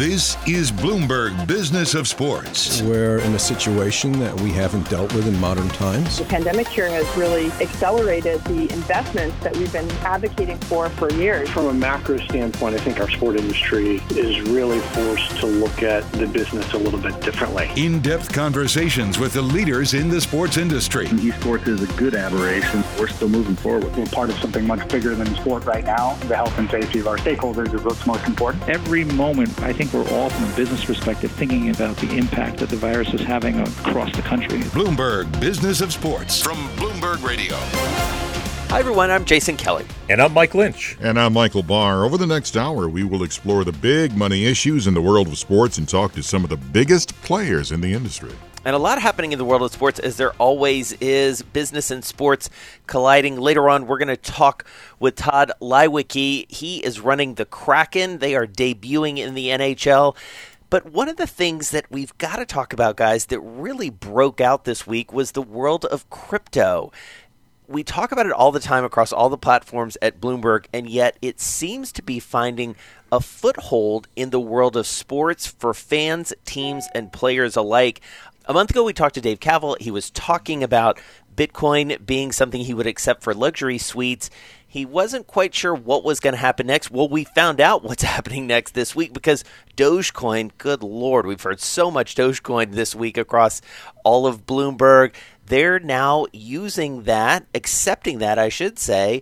This is Bloomberg Business of Sports. We're in a situation that we haven't dealt with in modern times. The pandemic here has really accelerated the investments that we've been advocating for for years. From a macro standpoint, I think our sport industry is really forced to look at the business a little bit differently. In depth conversations with the leaders in the sports industry. Esports is a good aberration. We're still moving forward. We're part of something much bigger than sport right now. The health and safety of our stakeholders is what's most important. Every moment, I think we're all, from a business perspective, thinking about the impact that the virus is having across the country. Bloomberg Business of Sports from Bloomberg Radio. Hi, everyone. I'm Jason Kelly. And I'm Mike Lynch. And I'm Michael Barr. Over the next hour, we will explore the big money issues in the world of sports and talk to some of the biggest players in the industry. And a lot happening in the world of sports, as there always is. Business and sports colliding. Later on, we're going to talk with Tod Leiweke. He is running the Kraken. They are debuting in the NHL. But one of the things that we've got to talk about, guys, that really broke out this week was the world of crypto. We talk about it all the time across all the platforms at Bloomberg, and yet it seems to be finding a foothold in the world of sports for fans, teams, and players alike. A month ago, we talked to Dave Kaval. He was talking about Bitcoin being something he would accept for luxury suites. He wasn't quite sure what was going to happen next. Well, we found out what's happening next this week because Dogecoin, good lord, we've heard so much Dogecoin this week across all of Bloomberg. They're now using that, accepting that, I should say,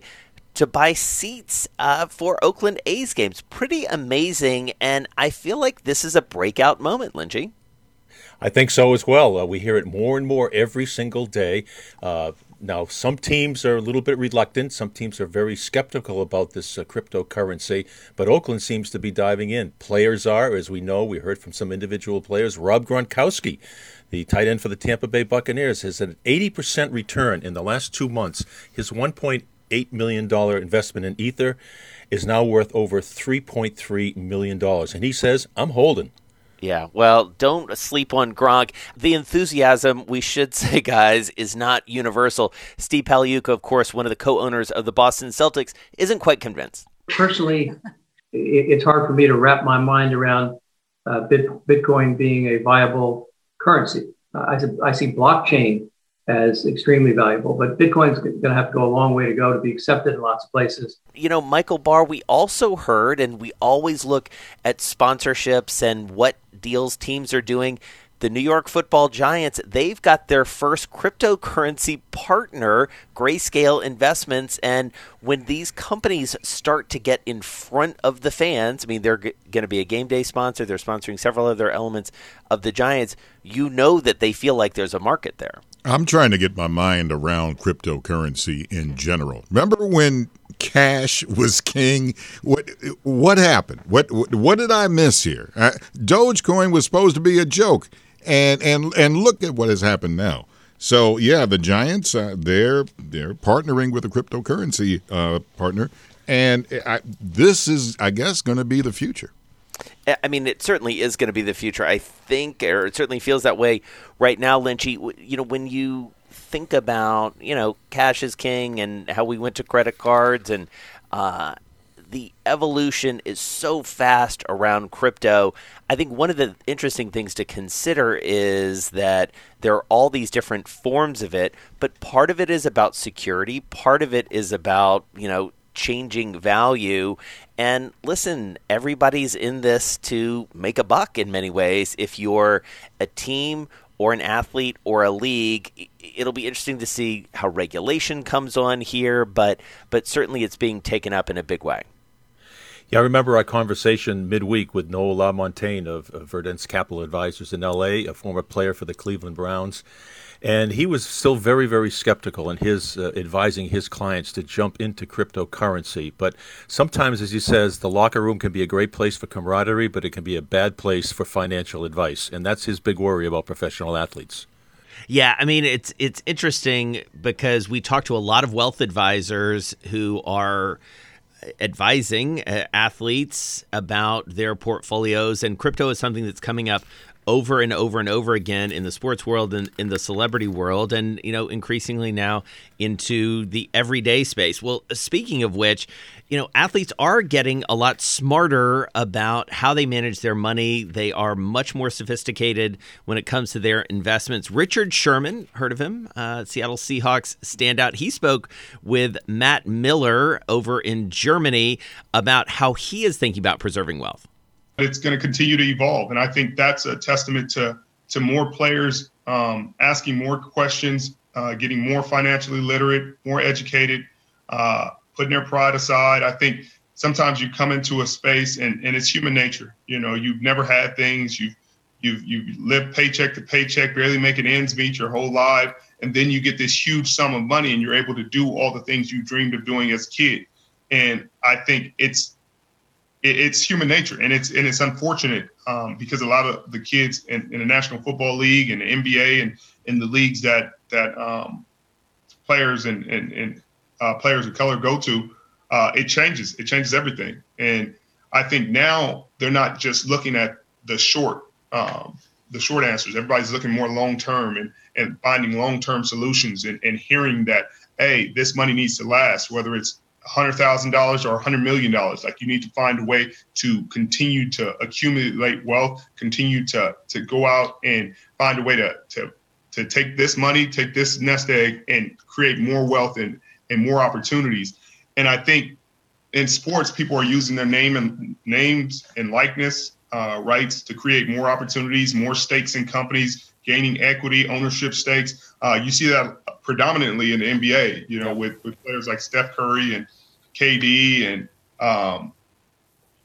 to buy seats uh, for Oakland A's games. Pretty amazing. And I feel like this is a breakout moment, Lynchy. I think so as well. Uh, we hear it more and more every single day. Uh, now, some teams are a little bit reluctant. Some teams are very skeptical about this uh, cryptocurrency, but Oakland seems to be diving in. Players are, as we know, we heard from some individual players. Rob Gronkowski, the tight end for the Tampa Bay Buccaneers, has an 80% return in the last two months. His $1.8 million investment in Ether is now worth over $3.3 million. And he says, I'm holding. Yeah, well, don't sleep on Gronk. The enthusiasm, we should say, guys, is not universal. Steve Pagliuca, of course, one of the co-owners of the Boston Celtics, isn't quite convinced. Personally, it's hard for me to wrap my mind around uh, Bitcoin being a viable currency. Uh, I, I see blockchain as extremely valuable. But Bitcoin's going to have to go a long way to go to be accepted in lots of places. You know, Michael Barr, we also heard, and we always look at sponsorships and what deals teams are doing. The New York football giants, they've got their first cryptocurrency partner, Grayscale Investments. And when these companies start to get in front of the fans, I mean, they're g- going to be a game day sponsor, they're sponsoring several other elements of the Giants, you know that they feel like there's a market there. I'm trying to get my mind around cryptocurrency in general. Remember when cash was king? What what happened? What what did I miss here? Uh, Dogecoin was supposed to be a joke, and and and look at what has happened now. So yeah, the giants uh, they're they're partnering with a cryptocurrency uh, partner, and I, this is I guess going to be the future. I mean, it certainly is going to be the future. I think, or it certainly feels that way right now, Lynchy. You know, when you think about, you know, cash is king and how we went to credit cards and uh, the evolution is so fast around crypto. I think one of the interesting things to consider is that there are all these different forms of it, but part of it is about security, part of it is about, you know, changing value. And listen, everybody's in this to make a buck in many ways. If you're a team or an athlete or a league, it'll be interesting to see how regulation comes on here, but but certainly it's being taken up in a big way. Yeah, I remember our conversation midweek with Noah LaMontagne of, of Verdansk Capital Advisors in LA, a former player for the Cleveland Browns. And he was still very, very skeptical in his uh, advising his clients to jump into cryptocurrency. But sometimes, as he says, the locker room can be a great place for camaraderie, but it can be a bad place for financial advice. And that's his big worry about professional athletes. Yeah, I mean it's it's interesting because we talk to a lot of wealth advisors who are advising uh, athletes about their portfolios and crypto is something that's coming up over and over and over again in the sports world and in the celebrity world, and you know, increasingly now into the everyday space. Well, speaking of which, you know, athletes are getting a lot smarter about how they manage their money. They are much more sophisticated when it comes to their investments. Richard Sherman, heard of him, uh, Seattle Seahawks standout. He spoke with Matt Miller over in Germany about how he is thinking about preserving wealth. It's going to continue to evolve, and I think that's a testament to to more players um, asking more questions, uh, getting more financially literate, more educated, uh, putting their pride aside. I think sometimes you come into a space and, and it's human nature. You know, you've never had things, you've you've you've lived paycheck to paycheck, barely making ends meet your whole life, and then you get this huge sum of money and you're able to do all the things you dreamed of doing as a kid. And I think it's it's human nature, and it's and it's unfortunate um, because a lot of the kids in, in, the National Football League and the NBA and in the leagues that that um, players and and, and uh, players of color go to, uh, it changes. It changes everything. And I think now they're not just looking at the short um, the short answers. Everybody's looking more long term and and finding long term solutions and, and hearing that hey, this money needs to last, whether it's $100,000 or $100 million. Like you need to find a way to continue to accumulate wealth, continue to, to go out and find a way to, to, to take this money, take this nest egg and create more wealth and, and more opportunities. And I think in sports, people are using their name and names and likeness uh, rights to create more opportunities, more stakes in companies, gaining equity, ownership stakes. Uh, you see that predominantly in the NBA, you know, with, with players like Steph Curry and KD and um,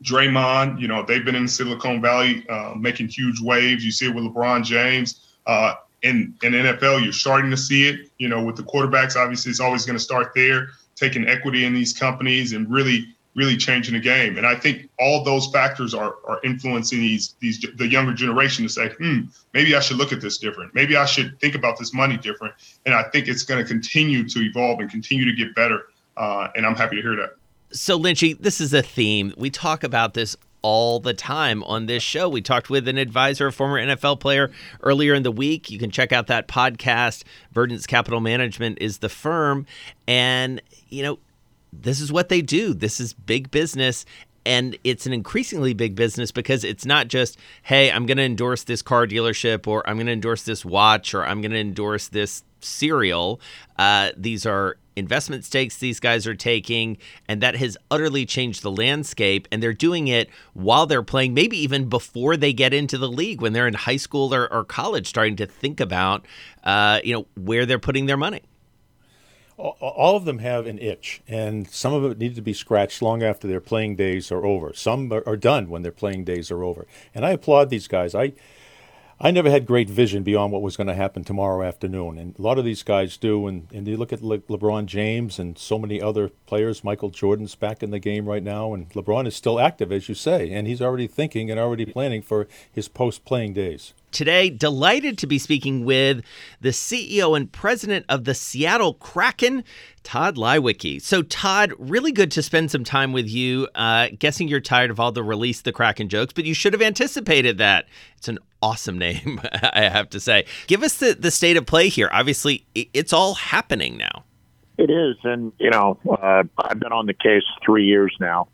Draymond. You know, they've been in Silicon Valley uh, making huge waves. You see it with LeBron James. Uh, in, in NFL, you're starting to see it. You know, with the quarterbacks, obviously, it's always going to start there, taking equity in these companies and really really changing the game. And I think all those factors are are influencing these these the younger generation to say, hmm, maybe I should look at this different. Maybe I should think about this money different. And I think it's going to continue to evolve and continue to get better. Uh, and I'm happy to hear that. So Lynchy, this is a theme. We talk about this all the time on this show. We talked with an advisor, a former NFL player, earlier in the week. You can check out that podcast. Verdant's Capital Management is the firm. And, you know, this is what they do. This is big business. And it's an increasingly big business because it's not just, hey, I'm going to endorse this car dealership or I'm going to endorse this watch or I'm going to endorse this cereal. Uh, these are investment stakes these guys are taking, and that has utterly changed the landscape. And they're doing it while they're playing, maybe even before they get into the league, when they're in high school or, or college, starting to think about, uh, you know, where they're putting their money all of them have an itch, and some of it needs to be scratched long after their playing days are over. Some are done when their playing days are over, and I applaud these guys. I I never had great vision beyond what was going to happen tomorrow afternoon, and a lot of these guys do. And, and you look at Le- LeBron James and so many other players. Michael Jordan's back in the game right now, and LeBron is still active, as you say, and he's already thinking and already planning for his post-playing days. Today, delighted to be speaking with the CEO and president of the Seattle Kraken, Tod Leiweke. So, Tod, really good to spend some time with you. Uh, guessing you're tired of all the release the Kraken jokes, but you should have anticipated that. It's an awesome name, I have to say. Give us the, the state of play here. Obviously, it's all happening now. It is. And, you know, uh, I've been on the case three years now.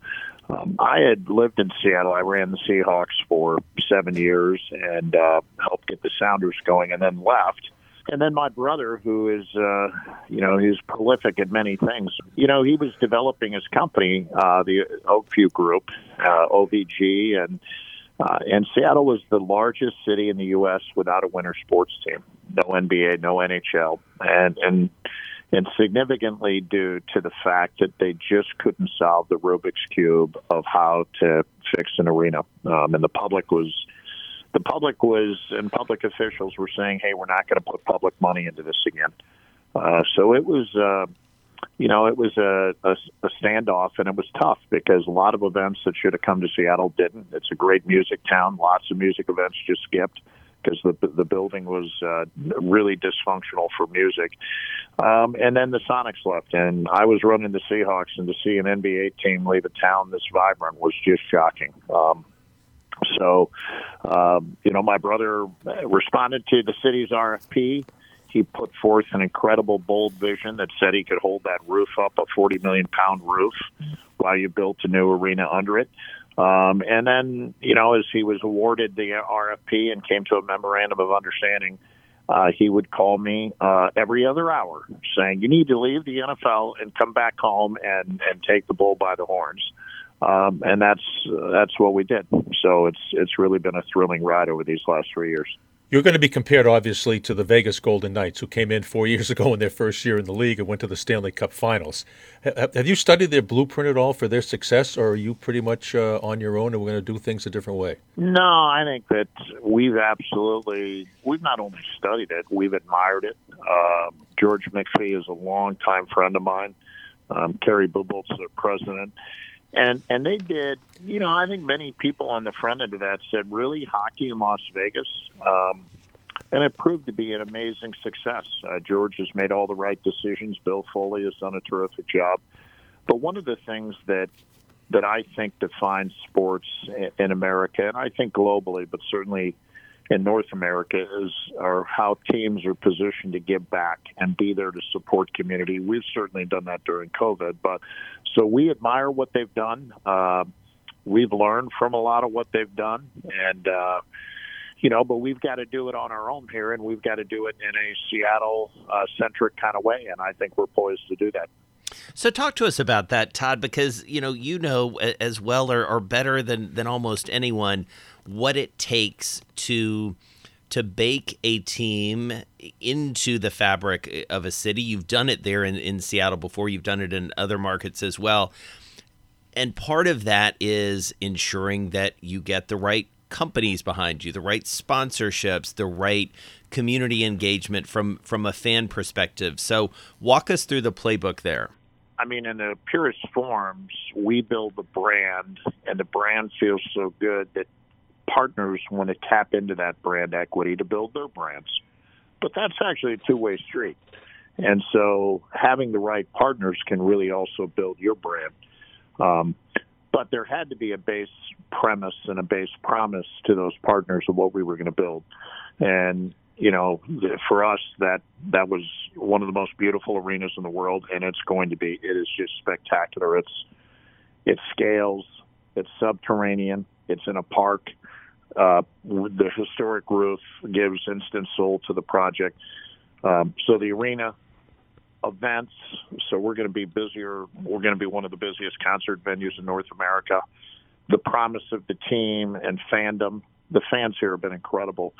Um, I had lived in Seattle. I ran the Seahawks for seven years and uh, helped get the Sounders going and then left. And then my brother, who is, uh, you know, he's prolific at many things. You know, he was developing his company, uh, the Oakview Group, uh, OVG, and uh, and Seattle was the largest city in the U.S. without a winter sports team. No NBA, no NHL, and and and significantly due to the fact that they just couldn't solve the Rubik's cube of how to fix an arena, um, and the public was. The public was, and public officials were saying, "Hey, we're not going to put public money into this again." Uh, so it was, uh, you know, it was a, a, a standoff, and it was tough because a lot of events that should have come to Seattle didn't. It's a great music town; lots of music events just skipped because the the building was uh, really dysfunctional for music. Um, and then the Sonics left, and I was running the Seahawks, and to see an NBA team leave a town this vibrant was just shocking. Um, So, um, you know, my brother responded to the city's RFP. He put forth an incredible, bold vision that said he could hold that roof up, a 40 million pound roof, while you built a new arena under it. Um, and then, you know, as he was awarded the RFP and came to a memorandum of understanding, uh, he would call me uh, every other hour saying, "You need to leave the NFL and come back home and and take the bull by the horns." Um, and that's uh, that's what we did. So it's it's really been a thrilling ride over these last three years. You're going to be compared, obviously, to the Vegas Golden Knights, who came in four years ago in their first year in the league and went to the Stanley Cup Finals. Have you studied their blueprint at all for their success, or are you pretty much uh, on your own and we're going to do things a different way? No, I think that we've absolutely we've not only studied it, we've admired it. Um, George McPhee is a longtime friend of mine. Um, Kerry Bubolz, the president and and they did. You know, I think many people on the front end of that said, "Really, hockey in Las Vegas." Um, and it proved to be an amazing success. Uh, George has made all the right decisions. Bill Foley has done a terrific job. But one of the things that that I think defines sports in America, and I think globally, but certainly in North America is are how teams are positioned to give back and be there to support community. We've certainly done that during COVID, but so we admire what they've done. Uh, we've learned from a lot of what they've done, and uh, you know, but we've got to do it on our own here, and we've got to do it in a Seattle uh, centric kind of way, and I think we're poised to do that. So talk to us about that, Tod, because you know you know as well or, or better than than almost anyone what it takes to to bake a team into the fabric of a city. You've done it there in, in Seattle before, you've done it in other markets as well. And part of that is ensuring that you get the right companies behind you, the right sponsorships, the right community engagement from from a fan perspective. So walk us through the playbook there. I mean, in the purest forms, we build the brand, and the brand feels so good that partners want to tap into that brand equity to build their brands. But that's actually a two way street. And so having the right partners can really also build your brand. Um, but there had to be a base premise and a base promise to those partners of what we were going to build. And you know, for us, that that was one of the most beautiful arenas in the world, and it's going to be. It is just spectacular. It's it scales. It's subterranean. It's in a park. Uh, the historic roof gives instant soul to the project. Um, so the arena events. So we're going to be busier. We're going to be one of the busiest concert venues in North America. The promise of the team and fandom. The fans here have been incredible.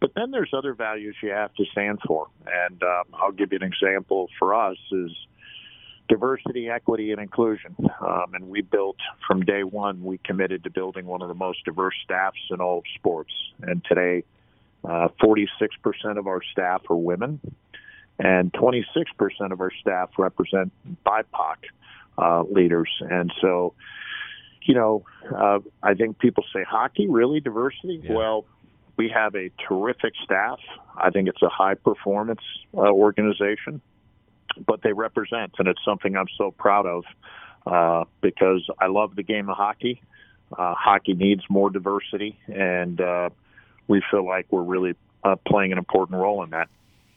But then there's other values you have to stand for, and um, I'll give you an example. For us, is diversity, equity, and inclusion. Um, and we built from day one, we committed to building one of the most diverse staffs in all of sports. And today, uh, 46% of our staff are women, and 26% of our staff represent BIPOC uh, leaders. And so, you know, uh, I think people say hockey, really diversity? Yeah. Well, we have a terrific staff. I think it's a high performance uh, organization but they represent, and it's something I'm so proud of uh, because I love the game of hockey. Uh, hockey needs more diversity, and uh, we feel like we're really uh, playing an important role in that.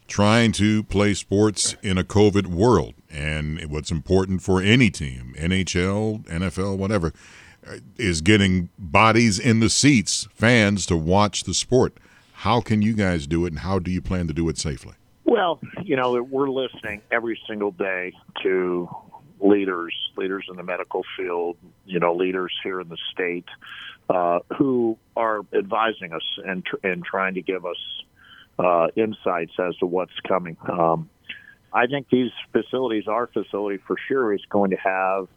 Trying to play sports in a COVID world, and what's important for any team, NHL, NFL, whatever, uh, is getting bodies in the seats, fans to watch the sport. How can you guys do it, and how do you plan to do it safely? Well, you know, we're listening every single day to leaders, leaders in the medical field, you know, leaders here in the state, uh, who are advising us and and trying to give us uh, insights as to what's coming. Um, I think these facilities, our facility for sure, is going to have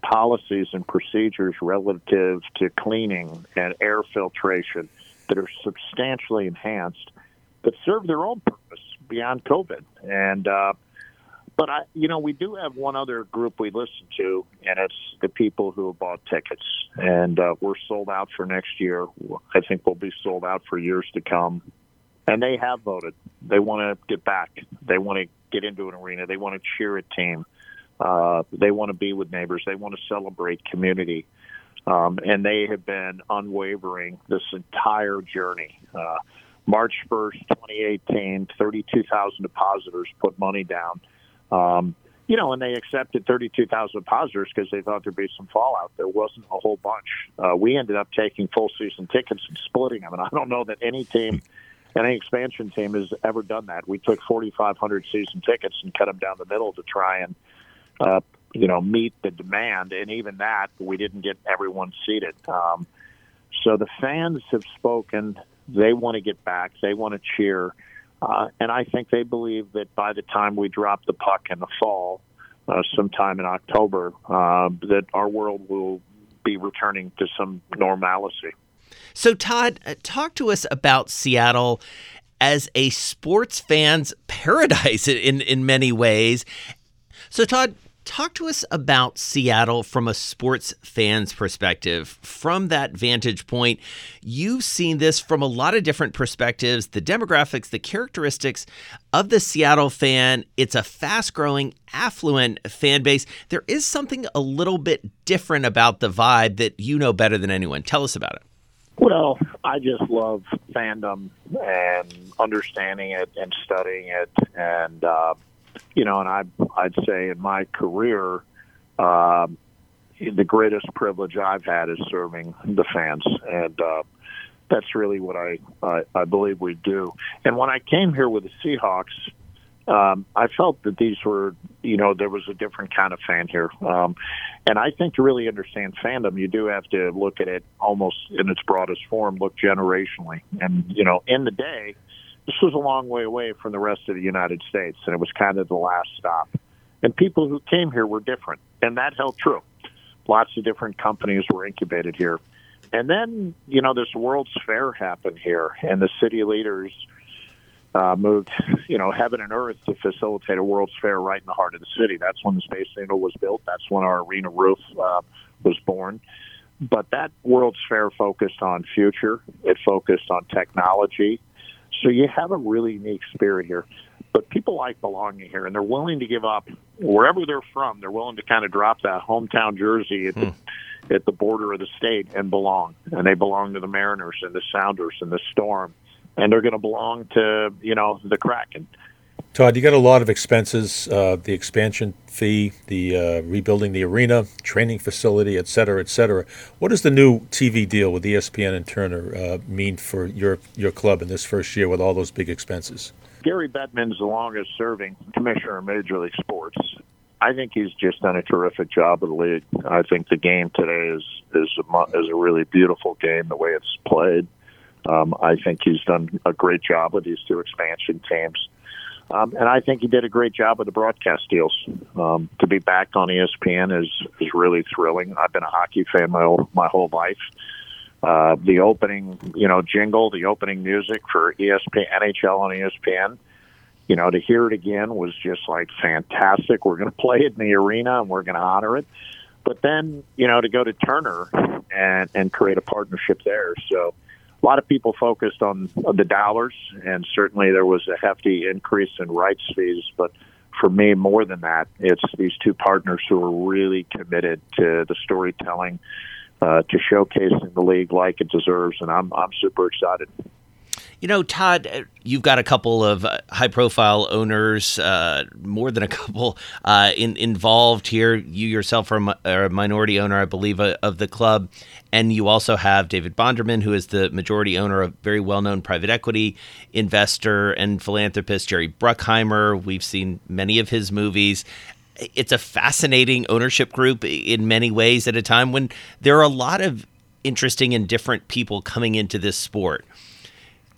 policies and procedures relative to cleaning and air filtration that are substantially enhanced that serve their own purpose beyond COVID. And uh, but I, you know, we do have one other group we listen to, and it's the people who have bought tickets, and uh, we're sold out for next year. I think we'll be sold out for years to come. And they have voted. They want to get back. They want to get into an arena. They want to cheer a team. Uh, they want to be with neighbors. They want to celebrate community. Um, and they have been unwavering this entire journey. Uh, March 1st, 2018, 32,000 depositors put money down. Um, you know, and they accepted 32,000 depositors because they thought there'd be some fallout. There wasn't a whole bunch. Uh, we ended up taking full season tickets and splitting them. And I don't know that any team, any expansion team has ever done that. We took 4,500 season tickets and cut them down the middle to try and, uh, you know, meet the demand. And even that, we didn't get everyone seated. Um, so the fans have spoken. They want to get back. They want to cheer. Uh, and I think they believe that by the time we drop the puck in the fall, uh, sometime in October, uh, that our world will be returning to some normalcy. So, Tod, uh, talk to us about Seattle as a sports fan's paradise in in many ways. So, Tod, Talk to us about Seattle from a sports fan's perspective. From that vantage point, you've seen this from a lot of different perspectives the demographics, the characteristics of the Seattle fan. It's a fast growing, affluent fan base. There is something a little bit different about the vibe that you know better than anyone. Tell us about it. Well, I just love fandom and understanding it and studying it and uh, you know, and I I'd say in my career, um, the greatest privilege I've had is serving the fans, and uh, that's really what I, I I believe we do. And when I came here with the Seahawks, um, I felt that these were, you know, there was a different kind of fan here. Um, and I think to really understand fandom, you do have to look at it almost in its broadest form, look generationally. And, you know, in the day, this was a long way away from the rest of the United States, and it was kind of the last stop. And people who came here were different, and that held true. Lots of different companies were incubated here. And then, you know, this World's Fair happened here, and the city leaders uh, moved, you know, heaven and earth to facilitate a World's Fair right in the heart of the city. That's when the Space Needle was built. That's when our arena roof uh, was born. But that World's Fair focused on future. It focused on technology. So you have a really unique spirit here. But people like belonging here, and they're willing to give up wherever they're from. They're willing to kind of drop that hometown jersey at, the, hmm. at the border of the state and belong. And they belong to the Mariners and the Sounders and the Storm, and they're going to belong to you know the Kraken. Tod, you got a lot of expenses, uh, the expansion fee, the uh, rebuilding the arena, training facility, et cetera, et cetera. What does the new TV deal with ESPN and Turner uh, mean for your, your club in this first year with all those big expenses? Gary Bettman's the longest serving commissioner of Major League Sports. I think he's just done a terrific job of the league. I think the game today is is a, is a really beautiful game the way it's played. Um, I think he's done a great job with these two expansion teams. Um, and I think he did a great job with the broadcast deals. Um, to be back on ESPN is is really thrilling. I've been a hockey fan my whole, my whole life. Uh, the opening, you know, jingle, the opening music for ESPN, NHL on ESPN, you know, to hear it again was just like fantastic. We're going to play it in the arena and we're going to honor it. But then, you know, to go to Turner and and create a partnership there. So a lot of people focused on the dollars, and certainly there was a hefty increase in rights fees. But for me, more than that, it's these two partners who are really committed to the storytelling, uh, to showcasing the league like it deserves, and I'm I'm super excited. You know, Tod, uh, you've got a couple of uh, high-profile owners, uh, more than a couple, uh, in, involved here. You yourself are, are, a minority owner, I believe, uh, of the club, and you also have David Bonderman, who is the majority owner of very well-known private equity investor and philanthropist Jerry Bruckheimer. We've seen many of his movies. It's a fascinating ownership group in many ways at a time when there are a lot of interesting and different people coming into this sport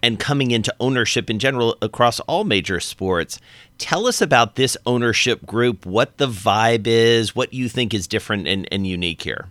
and coming into ownership in general across all major sports. Tell us about this ownership group, what the vibe is, what you think is different and, and unique here.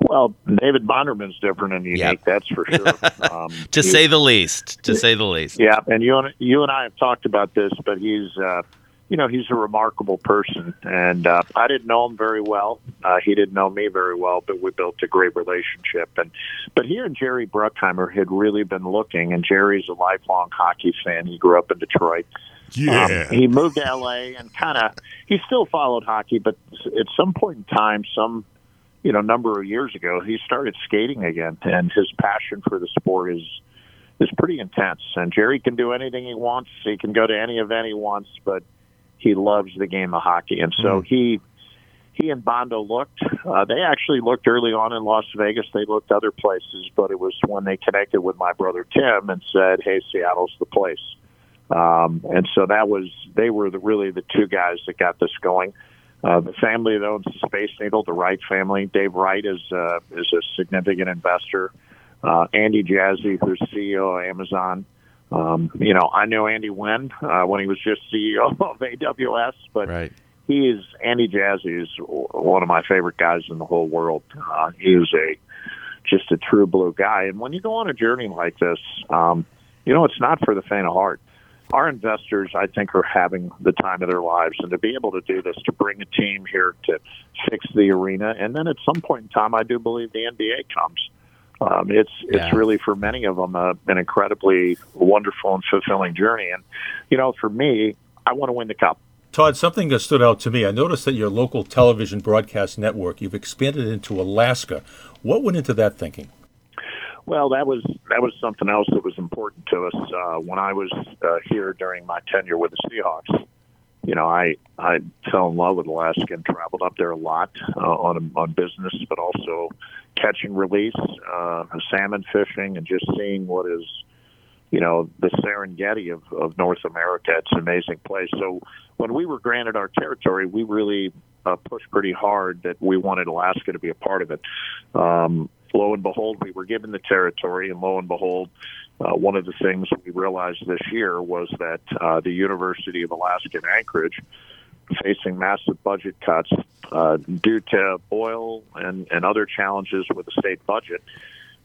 Well, David Bonderman's different and unique, yep. that's for sure. Um, to say the least. To say the least. Yeah, and you and you and I have talked about this, but he's uh, you know, he's a remarkable person, and uh, I didn't know him very well. Uh, he didn't know me very well, but we built a great relationship. And but he and Jerry Bruckheimer had really been looking, and Jerry's a lifelong hockey fan. He grew up in Detroit. Yeah, um, he moved to L.A. and kind of he still followed hockey, but at some point in time, some you know, number of years ago, he started skating again, and his passion for the sport is is pretty intense. And Jerry can do anything he wants. He can go to any event he wants, but he loves the game of hockey, and so mm. he he and Bondo looked. Uh, they actually looked early on in Las Vegas. They looked other places, but it was when they connected with my brother Tim and said, "Hey, Seattle's the place." Um, and so that was they were the, really the two guys that got this going. Uh, the family that owns the Space Needle, the Wright family, Dave Wright is uh, is a significant investor. Uh, Andy Jassy, who's CEO of Amazon. Um, you know, I knew Andy when uh, when he was just CEO of AWS, but right he is Andy Jassy is one of my favorite guys in the whole world. Uh, he is a just a true blue guy. And when you go on a journey like this, um, you know it's not for the faint of heart. Our investors, I think, are having the time of their lives, and to be able to do this, to bring a team here to fix the arena, and then at some point in time, I do believe the NBA comes. Um, it's yeah. it's really for many of them uh, an incredibly wonderful and fulfilling journey. And you know, for me, I want to win the cup. Tod, something that stood out to me. I noticed that your local television broadcast network, you've expanded into Alaska. What went into that thinking? Well, that was that was something else that was important to us uh, when I was uh, here during my tenure with the Seahawks. You know, I I fell in love with Alaska and traveled up there a lot uh, on on business, but also catching release, uh, salmon fishing, and just seeing what is you know, the Serengeti of, of North America. It's an amazing place. So when we were granted our territory, we really uh, pushed pretty hard that we wanted Alaska to be a part of it. Um, lo and behold, we were given the territory, and lo and behold, uh, one of the things we realized this year was that uh, the University of Alaska in Anchorage facing massive budget cuts uh, due to oil and, and other challenges with the state budget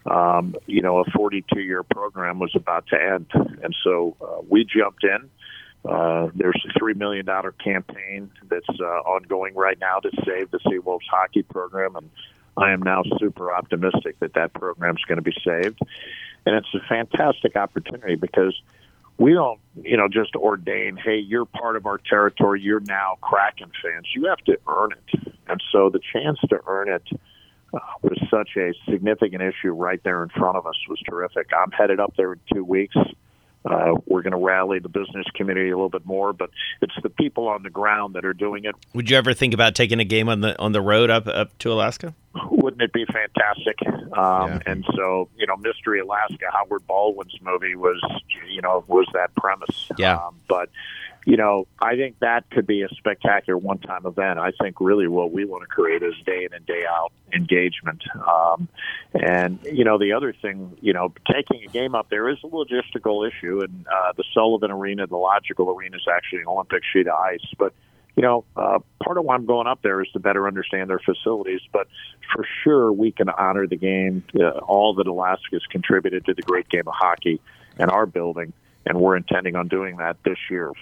um, you know, a 42 year program was about to end. And so uh, we jumped in. Uh, there's a $3 million campaign that's uh, ongoing right now to save the Sea Wolves hockey program. And I am now super optimistic that that program is going to be saved. And it's a fantastic opportunity because we don't, you know, just ordain, hey, you're part of our territory. You're now Kraken fans. You have to earn it. And so the chance to earn it uh, was such a significant issue right there in front of us was terrific. I'm headed up there in two weeks. Uh, we're going to rally the business community a little bit more, but it's the people on the ground that are doing it. Would you ever think about taking a game on the on the road up up to Alaska? Wouldn't it be fantastic? Um, yeah. And so, you know, Mystery Alaska, Howard Baldwin's movie was, you know, was that premise. Yeah. Um, but you know, I think that could be a spectacular one-time event. I think really what we want to create is day in and day out engagement. Um, and you know, the other thing, you know, taking a game up there is a logistical issue, and uh, the Sullivan Arena, the logical arena, is actually an Olympic sheet of ice, but you know, uh, part of why I'm going up there is to better understand their facilities. But for sure, we can honor the game, uh, all that Alaska's contributed to the great game of hockey and our building, and we're intending on doing that this year.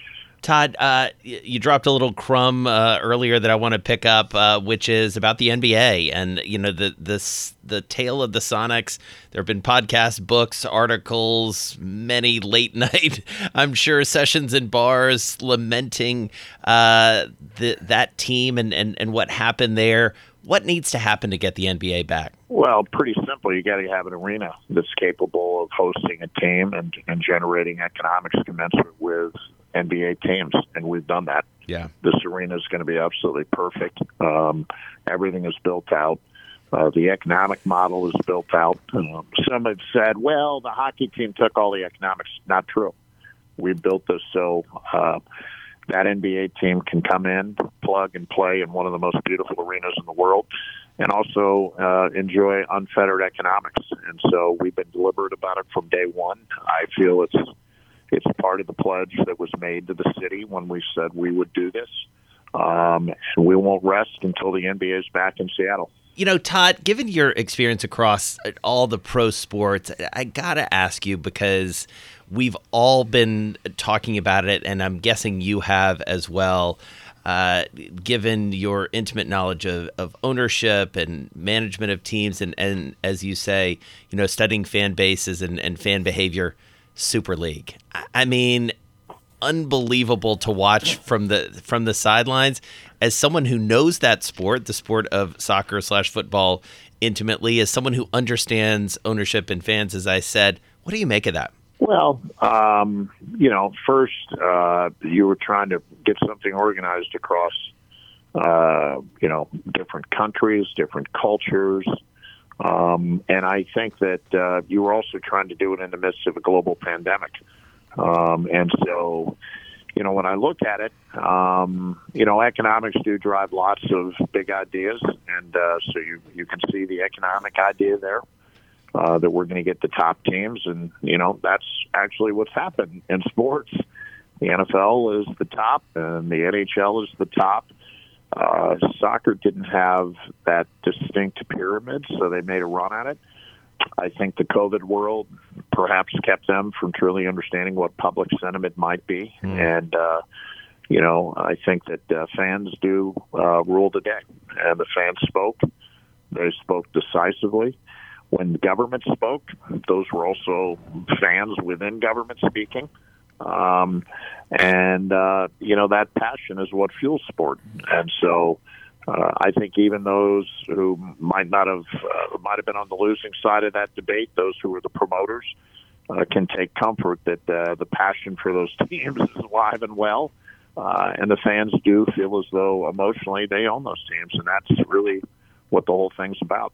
Tod, uh, you dropped a little crumb uh, earlier that I want to pick up, uh, which is about the NBA and you know the this the tale of the Sonics. There have been podcasts, books, articles, many late night, I'm sure, sessions in bars lamenting uh, the, that team and, and and what happened there. What needs to happen to get the NBA back? Well, pretty simple. You got to have an arena that's capable of hosting a team and, and generating economics commensurate with NBA teams, and we've done that. Yeah, this arena is going to be absolutely perfect. Um, everything is built out. Uh, the economic model is built out. Um, some have said, "Well, the hockey team took all the economics." Not true. We built this so uh, that NBA team can come in, plug and play in one of the most beautiful arenas in the world, and also uh, enjoy unfettered economics. And so we've been deliberate about it from day one. I feel it's it's part of the pledge that was made to the city when we said we would do this. Um, and we won't rest until the NBA is back in Seattle. You know, Tod, given your experience across all the pro sports, I got to ask you because we've all been talking about it, and I'm guessing you have as well. Uh, given your intimate knowledge of, of ownership and management of teams, and, and as you say, you know, studying fan bases and, and fan behavior, Super League. I mean, unbelievable to watch from the from the sidelines. As someone who knows that sport, the sport of soccer slash football intimately, as someone who understands ownership and fans, as I said, what do you make of that? Well, um, you know, first uh, you were trying to get something organized across, uh, you know, different countries, different cultures, um, and I think that uh, you were also trying to do it in the midst of a global pandemic. Um, and so, you know, when I look at it, um, you know, economics do drive lots of big ideas, and uh, so you you can see the economic idea there. Uh, that we're going to get the top teams, and you know that's actually what's happened in sports. The NFL is the top, and the NHL is the top. Uh, soccer didn't have that distinct pyramid, so they made a run at it. I think the COVID world perhaps kept them from truly understanding what public sentiment might be, Hmm. and uh, you know I think that uh, fans do uh, rule the day, and the fans spoke. They spoke decisively. When the government spoke, those were also fans within government speaking. Um, and, uh, you know, that passion is what fuels sport. And so uh, I think even those who might not have, uh, might have been on the losing side of that debate, those who were the promoters, uh, can take comfort that uh, the passion for those teams is alive and well. Uh, and the fans do feel as though emotionally they own those teams. And that's really what the whole thing's about.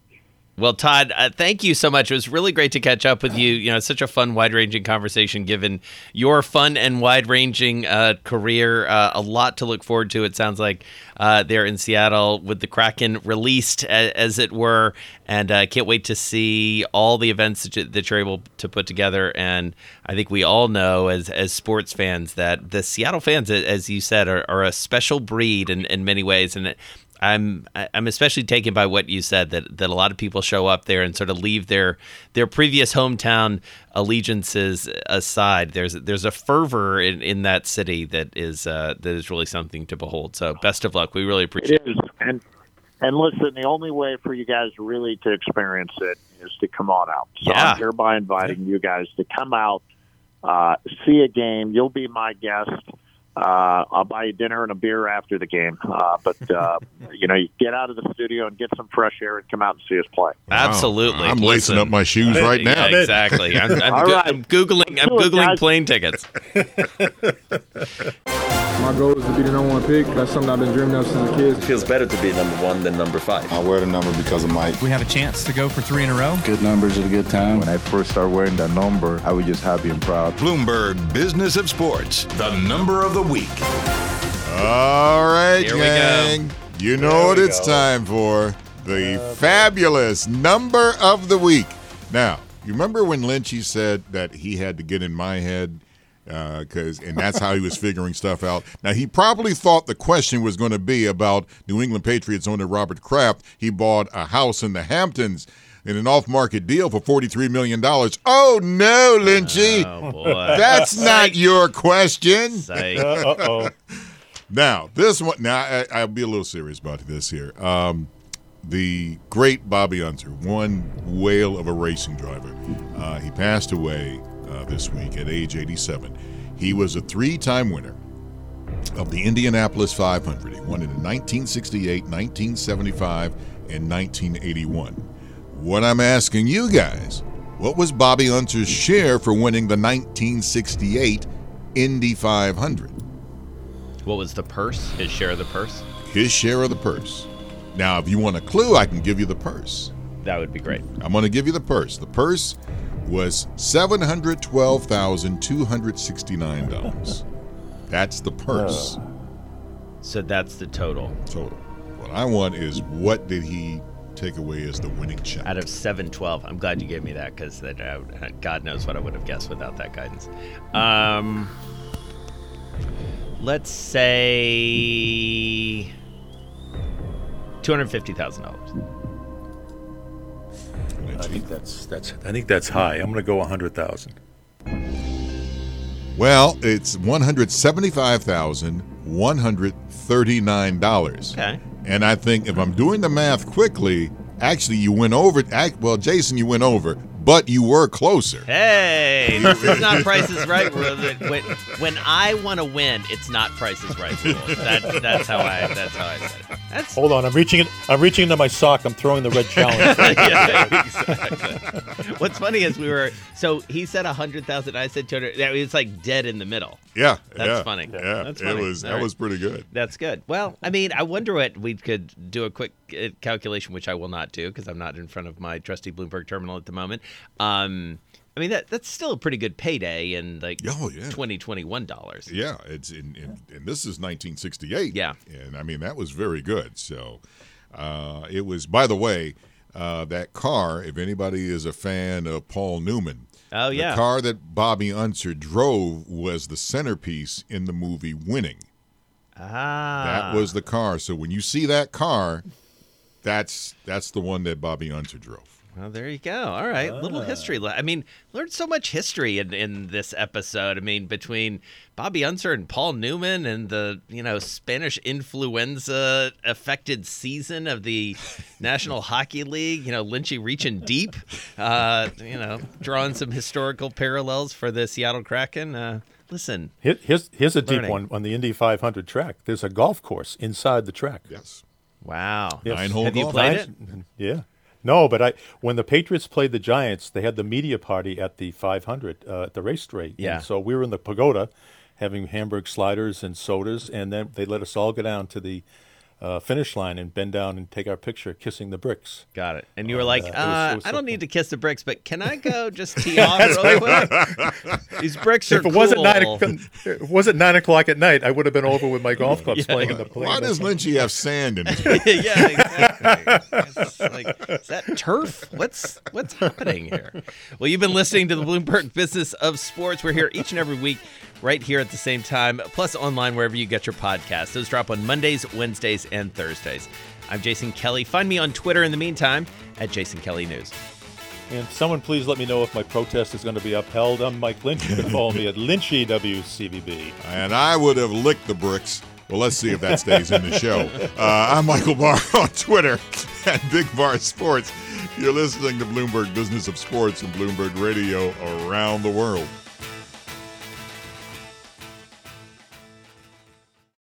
Well, Tod, uh, thank you so much. It was really great to catch up with you. You know, such a fun, wide-ranging conversation. Given your fun and wide-ranging uh, career, uh, a lot to look forward to. It sounds like uh, there in Seattle with the Kraken released, as it were, and I uh, can't wait to see all the events that you're able to put together. And I think we all know, as as sports fans, that the Seattle fans, as you said, are, are a special breed in, in many ways, and. It, I'm I'm especially taken by what you said that that a lot of people show up there and sort of leave their their previous hometown allegiances aside. There's there's a fervor in, in that city that is uh, that is really something to behold. So best of luck. We really appreciate it. Is. And and listen, the only way for you guys really to experience it is to come on out. So Yeah. I'm hereby inviting you guys to come out, uh, see a game. You'll be my guest. Uh, I'll buy you dinner and a beer after the game. Uh, but uh, you know, you get out of the studio and get some fresh air and come out and see us play. Absolutely. I'm lacing up my shoes right now. Yeah, exactly. I'm, I'm, All go- right. I'm googling. I'm googling plane tickets. My goal is to be the number one pick. That's something I've been dreaming of since a kid. It feels better to be number one than number five. I wear the number because of Mike. We have a chance to go for three in a row. Good numbers at a good time. When I first started wearing that number, I was just happy and proud. Bloomberg Business of Sports, the number of the week. All right, Here we go. gang. You know what it's time for. The uh, fabulous number of the week. Now, you remember when Lynchy said that he had to get in my head? Because and that's how he was figuring stuff out. Now he probably thought the question was going to be about New England Patriots owner Robert Kraft. He bought a house in the Hamptons in an off-market deal for forty-three million dollars. Oh no, Lynchy! Oh. That's not your question. Psych. Uh-oh. Now, this one. Now, I, I'll be a little serious about this here. Um, the great Bobby Unser, one whale of a racing driver. Uh, he passed away uh, this week at age 87. He was a three-time winner of the Indianapolis 500. He won it in 1968, 1975, and 1981. What I'm asking you guys, what was Bobby Unser's share for winning the 1968 Indy 500? What was the purse? His share of the purse? his share of the purse. Now, if you want a clue, I can give you the purse. That would be great. I'm going to give you the purse. The purse was seven hundred twelve thousand two hundred sixty-nine dollars. That's the purse. So that's the total. Total. What I want is what did he take away as the winning check? Out of 712. I'm glad you gave me that because that uh, God knows what I would have guessed without that guidance. Um, let's say $250,000. I think that's that's I think that's high. I'm going to go 100,000. Well, it's one hundred seventy-five thousand one hundred thirty-nine dollars. Okay. And I think if I'm doing the math quickly, actually you went over. Well, Jason, you went over. But you were closer. Hey, this is not Price is Right. When, when I want to win, it's not Price is Right rule. That, that's how I. That's how I said it. That's, Hold on, I'm reaching it. I'm reaching into my sock. I'm throwing the red challenge. yeah, exactly. What's funny is we were so he said a hundred thousand. I said two hundred. It was like dead in the middle. Yeah, that's yeah, funny. Yeah, that's it was All that right. was pretty good. That's good. Well, I mean, I wonder what we could do a quick uh, calculation, which I will not do because I'm not in front of my trusty Bloomberg terminal at the moment. Um, I mean, that that's still a pretty good payday in like Oh, yeah. twenty twenty one dollars. Yeah, it's in, in and this is 1968. Yeah. and I mean that was very good. So uh, it was. By the way, uh, that car. If anybody is a fan of Paul Newman, Oh, yeah. the car that Bobby Unser drove was the centerpiece in the movie Winning. Ah, That was the car. So when you see that car, that's that's the one that Bobby Unser drove. Well, there you go. All right, little history. I mean, learned so much history in, in this episode. I mean, between Bobby Unser and Paul Newman and the you know Spanish influenza affected season of the National Hockey League. You know, Lynchy reaching deep. Uh, you know, drawing some historical parallels for the Seattle Kraken. Uh, listen, Here- Here's here's a deep Learning. one on the Indy 500 track. There's a golf course inside the track. Yes. wow. Yes. Nine-hole Have you played Nine- Yeah. No, but I when the Patriots played the Giants, they had the media party at the 500 uh, at the race straight. Yeah. And so we were in the pagoda, having Hamburg sliders and sodas, and then they let us all go down to the uh, finish line and bend down and take our picture, kissing the bricks. Got it. And you were Uh, like, it was- uh, it was I don't need to kiss the bricks, but can I go just tee off really quick? These bricks are If it wasn't nine, cool. if it wasn't nine o'clock at night, I would have been over with my golf clubs Yeah. playing in the Why does Lynchy have sand in his yeah, exactly. Like, is that turf? What's what's happening here? Well, you've been listening to the Bloomberg Business of Sports. We're here each and every week, right here at the same time, plus online wherever you get your podcasts. Those drop on Mondays, Wednesdays, and Thursdays. I'm Jason Kelly. Find me on Twitter in the meantime at Jason Kelly News. And someone please let me know if my protest is going to be upheld. I'm Mike Lynch. You can follow me at Lynchy WCVB. And I would have licked the bricks. Well, let's see if that stays in the show. Uh, I'm Michael Barr on Twitter at Big Bar Sports. You're listening to Bloomberg Business of Sports and Bloomberg Radio around the world.